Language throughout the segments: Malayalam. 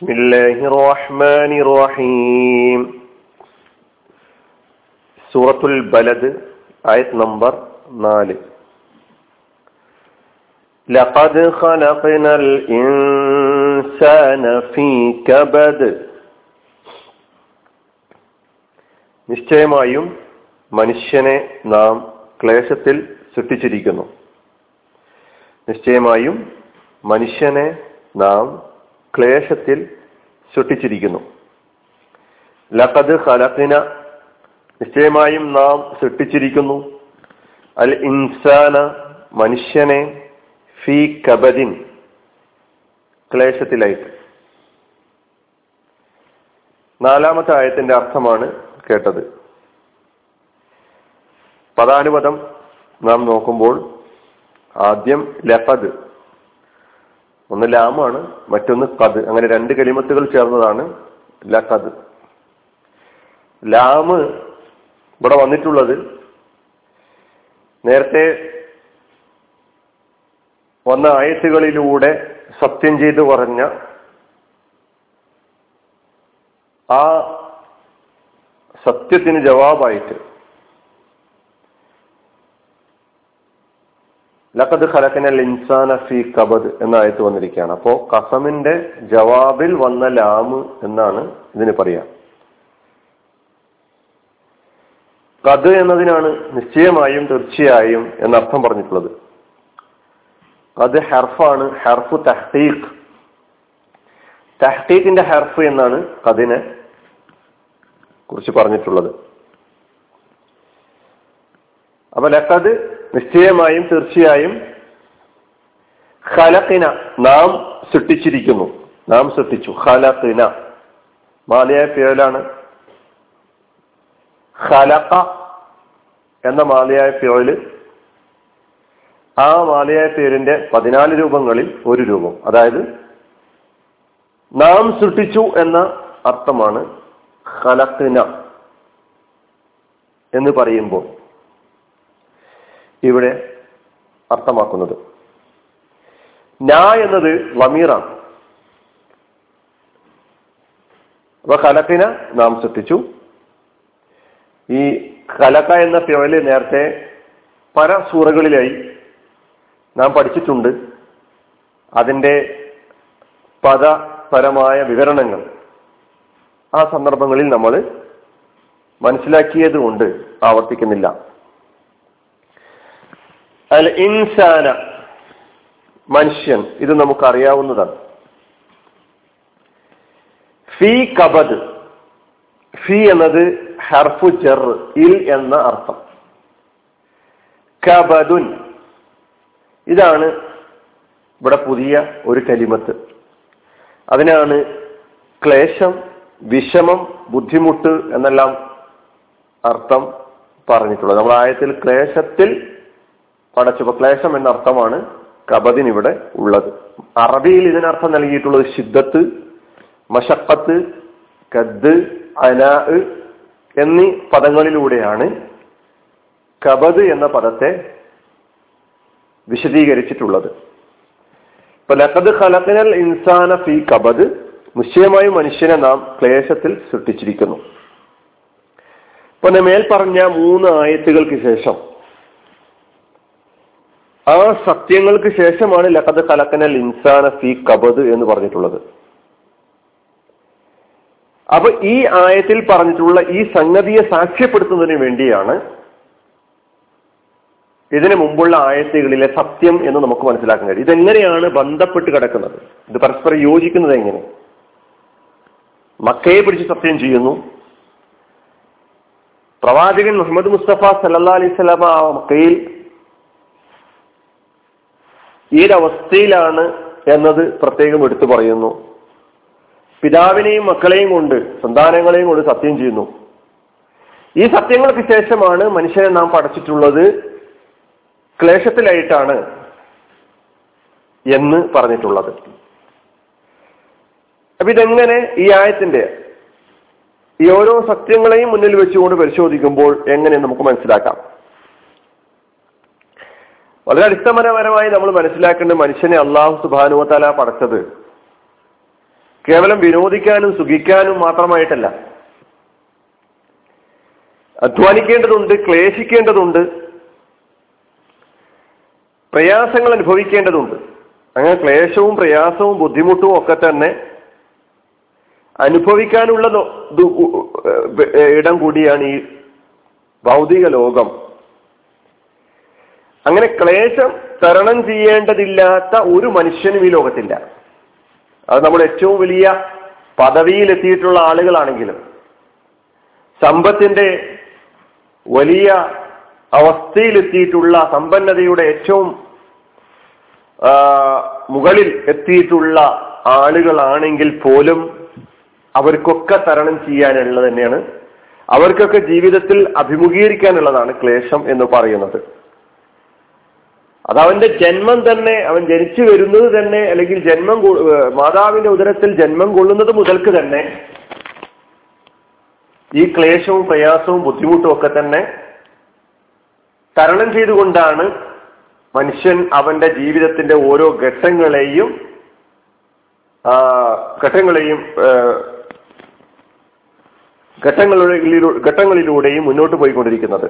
بسم الله الرحمن الرحيم سورة البلد آية نمبر 4 لقد خلقنا الإنسان في كبد നിശ്ചയമായും മനുഷ്യനെ നാം ക്ലേശത്തിൽ സൃഷ്ടിച്ചിരിക്കുന്നു നിശ്ചയമായും മനുഷ്യനെ നാം ക്ലേശത്തിൽ സൃഷ്ടിച്ചിരിക്കുന്നു. ലഖദ് ഖലഖിന നിശ്ചയമായും നാം സൃഷ്ടിച്ചിരിക്കുന്നു. അൽ ഇൻസാന മനുഷ്യനെ ഫി കബദിൻ ക്ലേശത്തിലായിട്ട്. നാലാമത്തെ ആയത്തിന്റെ അർത്ഥമാണ് കേട്ടത്. പദാനുപദം നാം നോക്കുമ്പോൾ ആദ്യം ലഫദ് ഒന്ന് ലാമാണ് മറ്റൊന്ന് കത് അങ്ങനെ രണ്ട് കലിമത്തുകൾ ചേർന്നതാണ് ല കത് ലാമ് ഇവിടെ വന്നിട്ടുള്ളത് നേരത്തെ വന്ന ആയത്തുകളിലൂടെ സത്യം ചെയ്തു പറഞ്ഞ ആ സത്യത്തിന് ജവാബായിട്ട് ലഖദ് ഖലഖന ഇൻസാന ഫി കബദ് എന്ന ആയത്ത് വന്നിരിക്കുകയാണ്. അപ്പോ കസമിന്റെ ജവാബിൽ വന്ന ലാമ് എന്നാണ് ഇതിന് പറയാ. കത് എന്നതിനാണ് നിശ്ചയമായും തീർച്ചയായും എന്നർത്ഥം പറഞ്ഞിട്ടുള്ളത്. അത് ഹെർഫാണ് ഹെർഫ് തഹ്തീഖ്. തഹ്തീഖിന്റെ ഹെർഫ് എന്നാണ് കതിനെ കുറിച്ച് പറഞ്ഞിട്ടുള്ളത്. അപ്പൊ ലക്കത് നിശ്ചയമായും തീർച്ചയായും ഖലഖിന നാം സൃഷ്ടിച്ചിരിക്കുന്നു. നാം സൃഷ്ടിച്ചു. ഖലഖിന. മാലിയായ പിഴലാണ് ഖലഖ എന്ന മാലിയായ പിഴൽ ആ മാലയായ പേരിന്റെ പതിനാല് രൂപങ്ങളിൽ ഒരു രൂപം. അതായത് നാം സൃഷ്ടിച്ചു എന്ന അർത്ഥമാണ് ഖലഖിന എന്ന് പറയുമ്പോൾ. ഇവിടെ അർത്ഥമാക്കുന്നത്. എന്നത് വമീറാണ്. അപ്പൊ ഖലക്കിന നാം സൃഷ്ടിച്ചു ഈ ഖലക്ക എന്ന ഫിവൽ നേരത്തെ പല സൂറകളിലായി നാം പഠിച്ചിട്ടുണ്ട്. അതിന്റെ പദപരമായ വിവരണങ്ങൾ ആ സന്ദർഭങ്ങളിൽ നമ്മൾ മനസ്സിലാക്കിയത് കൊണ്ട് ആവർത്തിക്കുന്നില്ല. അൽ ഇൻസാന മനുഷ്യൻ ഇത് നമുക്ക് അറിയാവുന്നതാണ് ഫി കബദ് ഫി എന്നത് ഹർഫു ജർ ഇൽ എന്ന അർത്ഥം. കബദുൻ ഇതാണ് ഇവിടെ പുതിയ ഒരു കലിമത്ത്. അതിനാണ് ക്ലേശം വിഷമം ബുദ്ധിമുട്ട് എന്നെല്ലാം അർത്ഥം പറഞ്ഞിട്ടുള്ളത്. നമ്മൾ ആയത്തിൽ ക്ലേശത്തിൽ പടച്ചപ്പോ ക്ലേശം എന്ന അർത്ഥമാണ് കബദിന് ഇവിടെ ഉള്ളത്. അറബിയിൽ ഇതിനർത്ഥം നൽകിയിട്ടുള്ളത് ശിദ്ധത്ത് മഷക്കത്ത് കദ് അനാ എന്നീ പദങ്ങളിലൂടെയാണ് കബദ് എന്ന പദത്തെ വിശദീകരിച്ചിട്ടുള്ളത്. ഇപ്പൊ ലഖദ് ഖലഖനൽ ഇൻസാന ഫി കബദ് നിശ്ചയമായും മനുഷ്യനെ നാം ക്ലേശത്തിൽ സൃഷ്ടിച്ചിരിക്കുന്നു. ഇപ്പൊ മേൽ പറഞ്ഞ മൂന്ന് ആയത്തുകൾക്ക് ശേഷം ആ സത്യങ്ങൾക്ക് ശേഷമാണ് ലഖദ് കലക്കനൽ ഇൻസാന ഫി കബദ് എന്ന് പറഞ്ഞിട്ടുള്ളത്. അപ്പൊ ഈ ആയത്തിൽ പറഞ്ഞിട്ടുള്ള ഈ സംഗതിയെ സാക്ഷ്യപ്പെടുത്തുന്നതിന് വേണ്ടിയാണ് ഇതിനു മുമ്പുള്ള ആയത്തുകളിലെ സത്യം എന്ന് നമുക്ക് മനസ്സിലാക്കാൻ കഴിയും. ഇതെങ്ങനെയാണ് ബന്ധപ്പെട്ട് കിടക്കുന്നത്? ഇത് പരസ്പരം യോജിക്കുന്നത് എങ്ങനെ? മക്കയെ പിടിച്ച് സത്യം ചെയ്യുന്നു. പ്രവാചകൻ മുഹമ്മദ് മുസ്തഫ സല്ലാ അലൈഹി സ്വലാമ മക്കയിൽ ഏതവസ്ഥയിലാണ് എന്നത് പ്രത്യേകം എടുത്തു പറയുന്നു. പിതാവിനെയും മക്കളെയും കൊണ്ട് സന്താനങ്ങളെയും കൊണ്ട് സത്യം ചെയ്യുന്നു. ഈ സത്യങ്ങൾക്ക് ശേഷമാണ് മനുഷ്യനെ നാം പഠിച്ചിട്ടുള്ളത് ക്ലേശത്തിലായിട്ടാണ് എന്ന് പറഞ്ഞിട്ടുള്ളത്. അപ്പൊ ഇതെങ്ങനെ ഈ ആയത്തിന്റെ ഈ ഓരോ സത്യങ്ങളെയും മുന്നിൽ വെച്ചുകൊണ്ട് പരിശോധിക്കുമ്പോൾ എങ്ങനെ നമുക്ക് മനസ്സിലാക്കാം? വളരെ അടിസ്ഥാനപരമായി നമ്മൾ മനസ്സിലാക്കേണ്ട മനുഷ്യനെ അള്ളാഹു സുബാനുവത്താല പടച്ചത് കേവലം വിനോദിക്കാനും സുഖിക്കാനും മാത്രമായിട്ടല്ല. അധ്വാനിക്കേണ്ടതുണ്ട് ക്ലേശിക്കേണ്ടതുണ്ട് പ്രയാസങ്ങൾ അനുഭവിക്കേണ്ടതുണ്ട്. അങ്ങനെ ക്ലേശവും പ്രയാസവും ബുദ്ധിമുട്ടും ഒക്കെ തന്നെ അനുഭവിക്കാനുള്ള ഇടം കൂടിയാണ് ഈ ഭൗതിക ലോകം. അങ്ങനെ ക്ലേശം തരണം ചെയ്യേണ്ടതില്ലാത്ത ഒരു മനുഷ്യനും ഈ ലോകത്തില്ല. അത് നമ്മൾ ഏറ്റവും വലിയ പദവിയിലെത്തിയിട്ടുള്ള ആളുകളാണെങ്കിലും സമ്പത്തിന്റെ വലിയ അവസ്ഥയിലെത്തിയിട്ടുള്ള സമ്പന്നതയുടെ ഏറ്റവും മുകളിൽ എത്തിയിട്ടുള്ള ആളുകളാണെങ്കിൽ പോലും അവർക്കൊക്കെ തരണം ചെയ്യാനുള്ളത് തന്നെയാണ്. അവർക്കൊക്കെ ജീവിതത്തിൽ അഭിമുഖീകരിക്കാനുള്ളതാണ് ക്ലേശം എന്ന് പറയുന്നത്. അത് അവന്റെ ജന്മം തന്നെ അവൻ ജനിച്ചു വരുന്നത് തന്നെ അല്ലെങ്കിൽ ജന്മം മാതാവിന്റെ ഉദരത്തിൽ ജന്മം കൊള്ളുന്നത് മുതൽക്ക് തന്നെ ഈ ക്ലേശവും പ്രയാസവും ബുദ്ധിമുട്ടും ഒക്കെ തന്നെ തരണം ചെയ്തുകൊണ്ടാണ് മനുഷ്യൻ അവന്റെ ജീവിതത്തിന്റെ ഓരോ ഘട്ടങ്ങളെയും ഘട്ടങ്ങളെയും ഘട്ടങ്ങളിലൂടെയും മുന്നോട്ട് പോയിക്കൊണ്ടിരിക്കുന്നത്.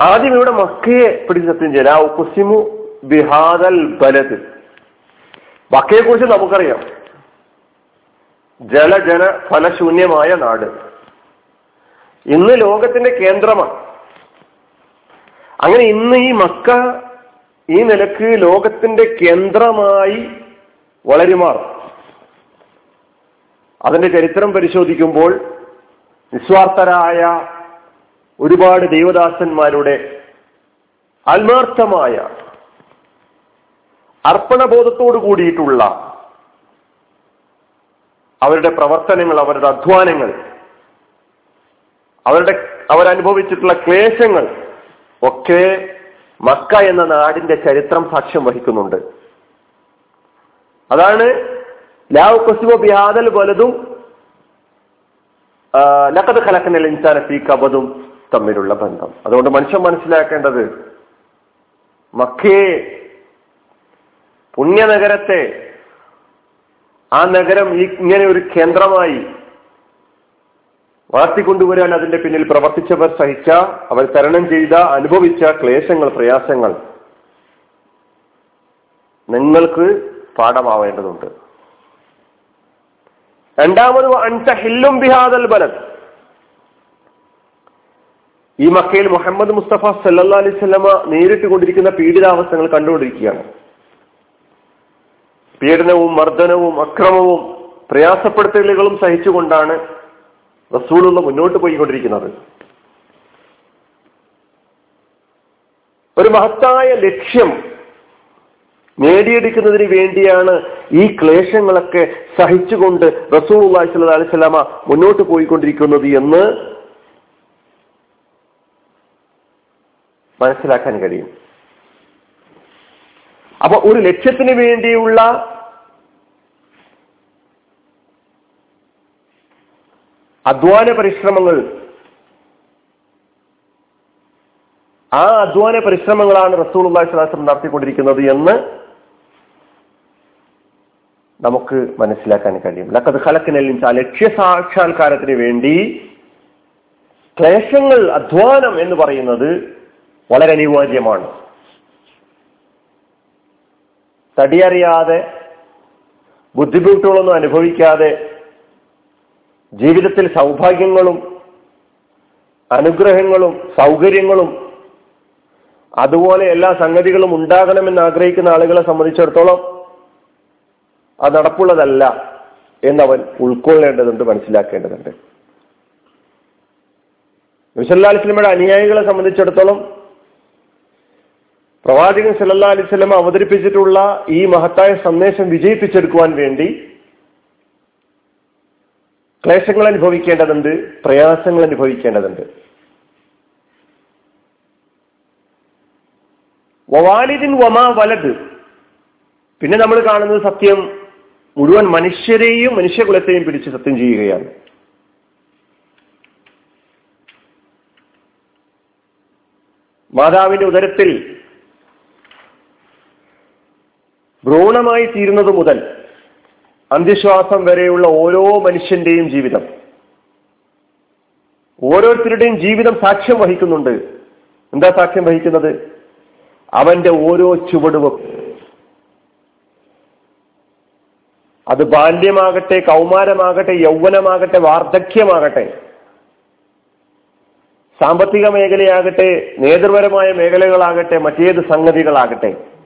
ആദ്യം ഇവിടെ മക്കയെ പിടിച്ച് സത്യം ചെയ്ത ഉപ്പസിമു ബിഹാദൽ ബലത് മക്കയെ കുറിച്ച് നമുക്കറിയാം ജലജന ഫലശൂന്യമായ നാട്. ഇന്ന് ലോകത്തിന്റെ കേന്ദ്രമാണ്. അങ്ങനെ ഇന്ന് ഈ മക്ക ഈ നിലയ്ക്ക് ലോകത്തിന്റെ കേന്ദ്രമായി വളരുമാർ. അതിന്റെ ചരിത്രം പരിശോധിക്കുമ്പോൾ നിസ്വാർത്ഥരായ ഒരുപാട് ദൈവദാസന്മാരുടെ ആത്മാർത്ഥമായ അർപ്പണബോധത്തോടു കൂടിയിട്ടുള്ള അവരുടെ പ്രവർത്തനങ്ങൾ അവരുടെ അധ്വാനങ്ങൾ അവരുടെ അവരനുഭവിച്ചിട്ടുള്ള ക്ലേശങ്ങൾ ഒക്കെ മക്ക എന്ന നാടിന്റെ ചരിത്രം സാക്ഷ്യം വഹിക്കുന്നുണ്ട്. അതാണ് ലാവ് കൊസുബ ബിഹാദൽ വലതും ലക്കത് കലക്കനൽ ഇൻസാന ഫീ കബതും തമ്മിലുള്ള ബന്ധം. അതുകൊണ്ട് മനുഷ്യൻ മനസ്സിലാക്കേണ്ടത് മക്കയെ പുണ്യനഗരത്തെ ആ നഗരം ഇങ്ങനെ ഒരു കേന്ദ്രമായി വളർത്തിക്കൊണ്ടുവരാൻ അതിന്റെ പിന്നിൽ പ്രവർത്തിച്ചവർ സഹിച്ച അവർ തരണം ചെയ്ത അനുഭവിച്ച ക്ലേശങ്ങൾ പ്രയാസങ്ങൾ നിങ്ങൾക്ക് പാഠമാവേണ്ടതുണ്ട്. രണ്ടാമത് അൻസ ഹില്ലും ബിഹാദൽ ബലത് ഈ മക്കയിൽ മുഹമ്മദ് മുസ്തഫ സല്ലാ അലൈവല്ലമ നേരിട്ട് കൊണ്ടിരിക്കുന്ന പീഡിതാവസ്ഥകൾ കണ്ടുകൊണ്ടിരിക്കുകയാണ്. പീഡനവും മർദ്ദനവും അക്രമവും പ്രയാസപ്പെടുത്തലുകളും സഹിച്ചുകൊണ്ടാണ് റസൂലുള്ള മുന്നോട്ട് പോയിക്കൊണ്ടിരിക്കുന്നത്. ഒരു മഹത്തായ ലക്ഷ്യം നേടിയെടുക്കുന്നതിന് വേണ്ടിയാണ് ഈ ക്ലേശങ്ങളൊക്കെ സഹിച്ചുകൊണ്ട് റസൂൽ അള്ളാഹി അലൈഹി മുന്നോട്ട് പോയിക്കൊണ്ടിരിക്കുന്നത് എന്ന് മനസ്സിലാക്കാൻ കഴിയും. അപ്പൊ ഒരു ലക്ഷ്യത്തിന് വേണ്ടിയുള്ള അധ്വാന പരിശ്രമങ്ങൾ ആ അധ്വാന പരിശ്രമങ്ങളാണ് റസൂൾ അള്ളാഹിസ്ലാം നടത്തിക്കൊണ്ടിരിക്കുന്നത് എന്ന് നമുക്ക് മനസ്സിലാക്കാൻ കഴിയും. ലക്കത് ഖലക്കിനെല്ലിൻ ലക്ഷ്യ സാക്ഷാത്കാരത്തിന് വേണ്ടി ക്ലേശങ്ങൾ അധ്വാനം എന്ന് പറയുന്നത് വളരെ അനിവാര്യമാണ്. തടിയറിയാതെ ബുദ്ധിമുട്ടുകളൊന്നും അനുഭവിക്കാതെ ജീവിതത്തിൽ സൗഭാഗ്യങ്ങളും അനുഗ്രഹങ്ങളും സൗകര്യങ്ങളും അതുപോലെ എല്ലാ സംഗതികളും ഉണ്ടാകണമെന്ന് ആഗ്രഹിക്കുന്ന ആളുകളെ സംബന്ധിച്ചിടത്തോളം അത് നടപ്പുള്ളതല്ല എന്നവൻ ഉൾക്കൊള്ളേണ്ടതുണ്ട് മനസ്സിലാക്കേണ്ടതുണ്ട്. വിസല്ലാ അലിസ്ലമയുടെ അനുയായികളെ സംബന്ധിച്ചിടത്തോളം പ്രവാചകൻ സല്ലാ അലിസ്ലമ അവതരിപ്പിച്ചിട്ടുള്ള ഈ മഹത്തായ സന്ദേശം വിജയിപ്പിച്ചെടുക്കുവാൻ വേണ്ടി ക്ലേശങ്ങൾ അനുഭവിക്കേണ്ടതുണ്ട് പ്രയാസങ്ങൾ അനുഭവിക്കേണ്ടതുണ്ട്. വവാലിദിൻ വമാ വലത് പിന്നെ നമ്മൾ കാണുന്നത് സത്യം മുഴുവൻ മനുഷ്യരെയും മനുഷ്യകുലത്തെയും പിടിച്ച് സത്യം ചെയ്യുകയാണ്. മാതാവിന്റെ ഉദരത്തിൽ ഭ്രൂണമായി തീരുന്നത് മുതൽ അന്ത്യശ്വാസം വരെയുള്ള ഓരോ മനുഷ്യന്റെയും ജീവിതം. ഓരോരുത്തരുടെയും ജീവിതം സാക്ഷ്യം വഹിക്കുന്നുണ്ട്. എന്താ സാക്ഷ്യം വഹിക്കുന്നത്? അവന്റെ ഓരോ ചുവടുവും അത് ബാല്യമാകട്ടെ കൗമാരമാകട്ടെ യൗവനമാകട്ടെ വാർദ്ധക്യമാകട്ടെ സാമ്പത്തിക മേഖലയാകട്ടെ നേതൃപരമായ മേഖലകളാകട്ടെ മറ്റേത് സംഗതികളാകട്ടെ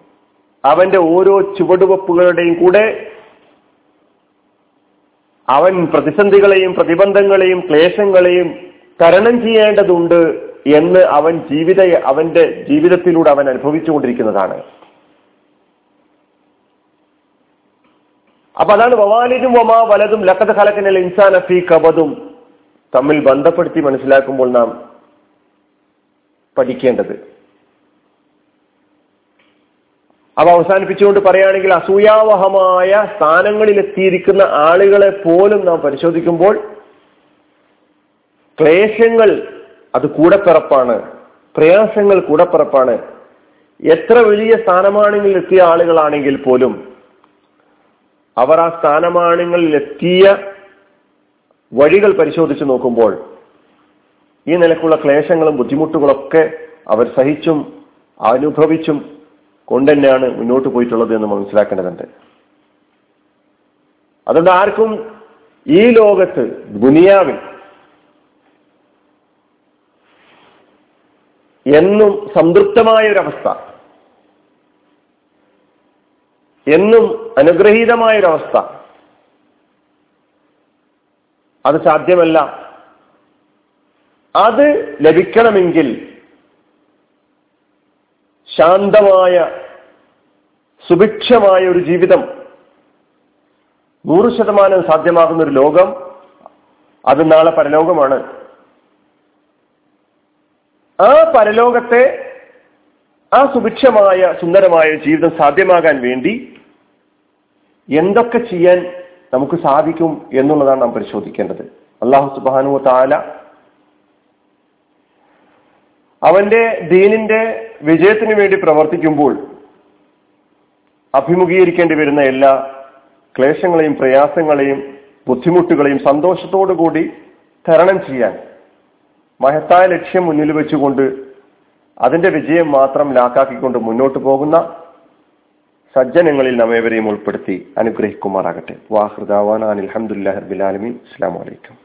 അവന്റെ ഓരോ ചുവടുവെപ്പുകളുടെയും കൂടെ അവൻ പ്രതിസന്ധികളെയും പ്രതിബന്ധങ്ങളെയും ക്ലേശങ്ങളെയും തരണം ചെയ്യേണ്ടതുണ്ട് എന്ന് അവൻ ജീവിത അവന്റെ ജീവിതത്തിലൂടെ അവൻ അനുഭവിച്ചുകൊണ്ടിരിക്കുന്നതാണ്. അപ്പൊ അതാണ് വവാലിനും വമാ വലതും ലക്കത് ഖലക്കനൽ ഇൻസാൻ അഫി കബതും തമ്മിൽ ബന്ധപ്പെടുത്തി മനസ്സിലാക്കുമ്പോൾ നാം പഠിക്കേണ്ടത്. അവ അവസാനിപ്പിച്ചുകൊണ്ട് പറയുകയാണെങ്കിൽ അസൂയാവഹമായ സ്ഥാനങ്ങളിൽ എത്തിയിരിക്കുന്ന ആളുകളെ പോലും നാം പരിശോധിക്കുമ്പോൾ ക്ലേശങ്ങൾ അത് കൂടപ്പിറപ്പാണ്. പ്രയാസങ്ങൾ കൂടപ്പിറപ്പാണ്. എത്ര വലിയ സ്ഥാനമാണെങ്കിൽ എത്തിയ ആളുകളാണെങ്കിൽ പോലും അവർ ആ സ്ഥാനമാണങ്ങളിൽ എത്തിയ വഴികൾ പരിശോധിച്ച് നോക്കുമ്പോൾ ഈ നിലക്കുള്ള ക്ലേശങ്ങളും ബുദ്ധിമുട്ടുകളൊക്കെ അവർ സഹിച്ചും അനുഭവിച്ചും കൊണ്ട് തന്നെയാണ് മുന്നോട്ട് പോയിട്ടുള്ളത് എന്ന് മനസ്സിലാക്കേണ്ടതുണ്ട്. അതുകൊണ്ട് ആർക്കും ഈ ലോകത്ത് ദുനിയാവിൽ എന്നും സംതൃപ്തമായ ഒരവസ്ഥ എന്നും അനുഗ്രഹീതമായ ഒരവസ്ഥ അത് സാധ്യമല്ല. അത് ലഭിക്കണമെങ്കിൽ ശാന്തമായ സുഭിക്ഷമായ ഒരു ജീവിതം നൂറ് ശതമാനം സാധ്യമാകുന്ന ഒരു ലോകം അത് നാളെ പരലോകമാണ്. ആ പരലോകത്തെ ആ സുഭിക്ഷമായ സുന്ദരമായ ജീവിതം സാധ്യമാകാൻ വേണ്ടി എന്തൊക്കെ ചെയ്യാൻ നമുക്ക് സാധിക്കും എന്നുള്ളതാണ് നാം പരിശോധിക്കേണ്ടത്. അള്ളാഹു സുബാനു താല അവന്റെ ദീനിന്റെ വിജയത്തിന് വേണ്ടി പ്രവർത്തിക്കുമ്പോൾ അഭിമുഖീകരിക്കേണ്ടി വരുന്ന എല്ലാ ക്ലേശങ്ങളെയും പ്രയാസങ്ങളെയും ബുദ്ധിമുട്ടുകളെയും സന്തോഷത്തോടു കൂടി തരണം ചെയ്യാൻ മഹത്തായ ലക്ഷ്യം മുന്നിൽ വെച്ചുകൊണ്ട് അതിന്റെ വിജയം മാത്രം ലാക്കാക്കിക്കൊണ്ട് മുന്നോട്ട് പോകുന്ന സജ്ജനങ്ങളിൽ നമ്മേവരെയും ഉൾപ്പെടുത്തി അനുഗ്രഹിക്കുമാറാകട്ടെ. വാഹൃദാവാൻ അലഹമുല്ലാ ഹർബിലാലമീൻ അസ്സാം വലൈക്കും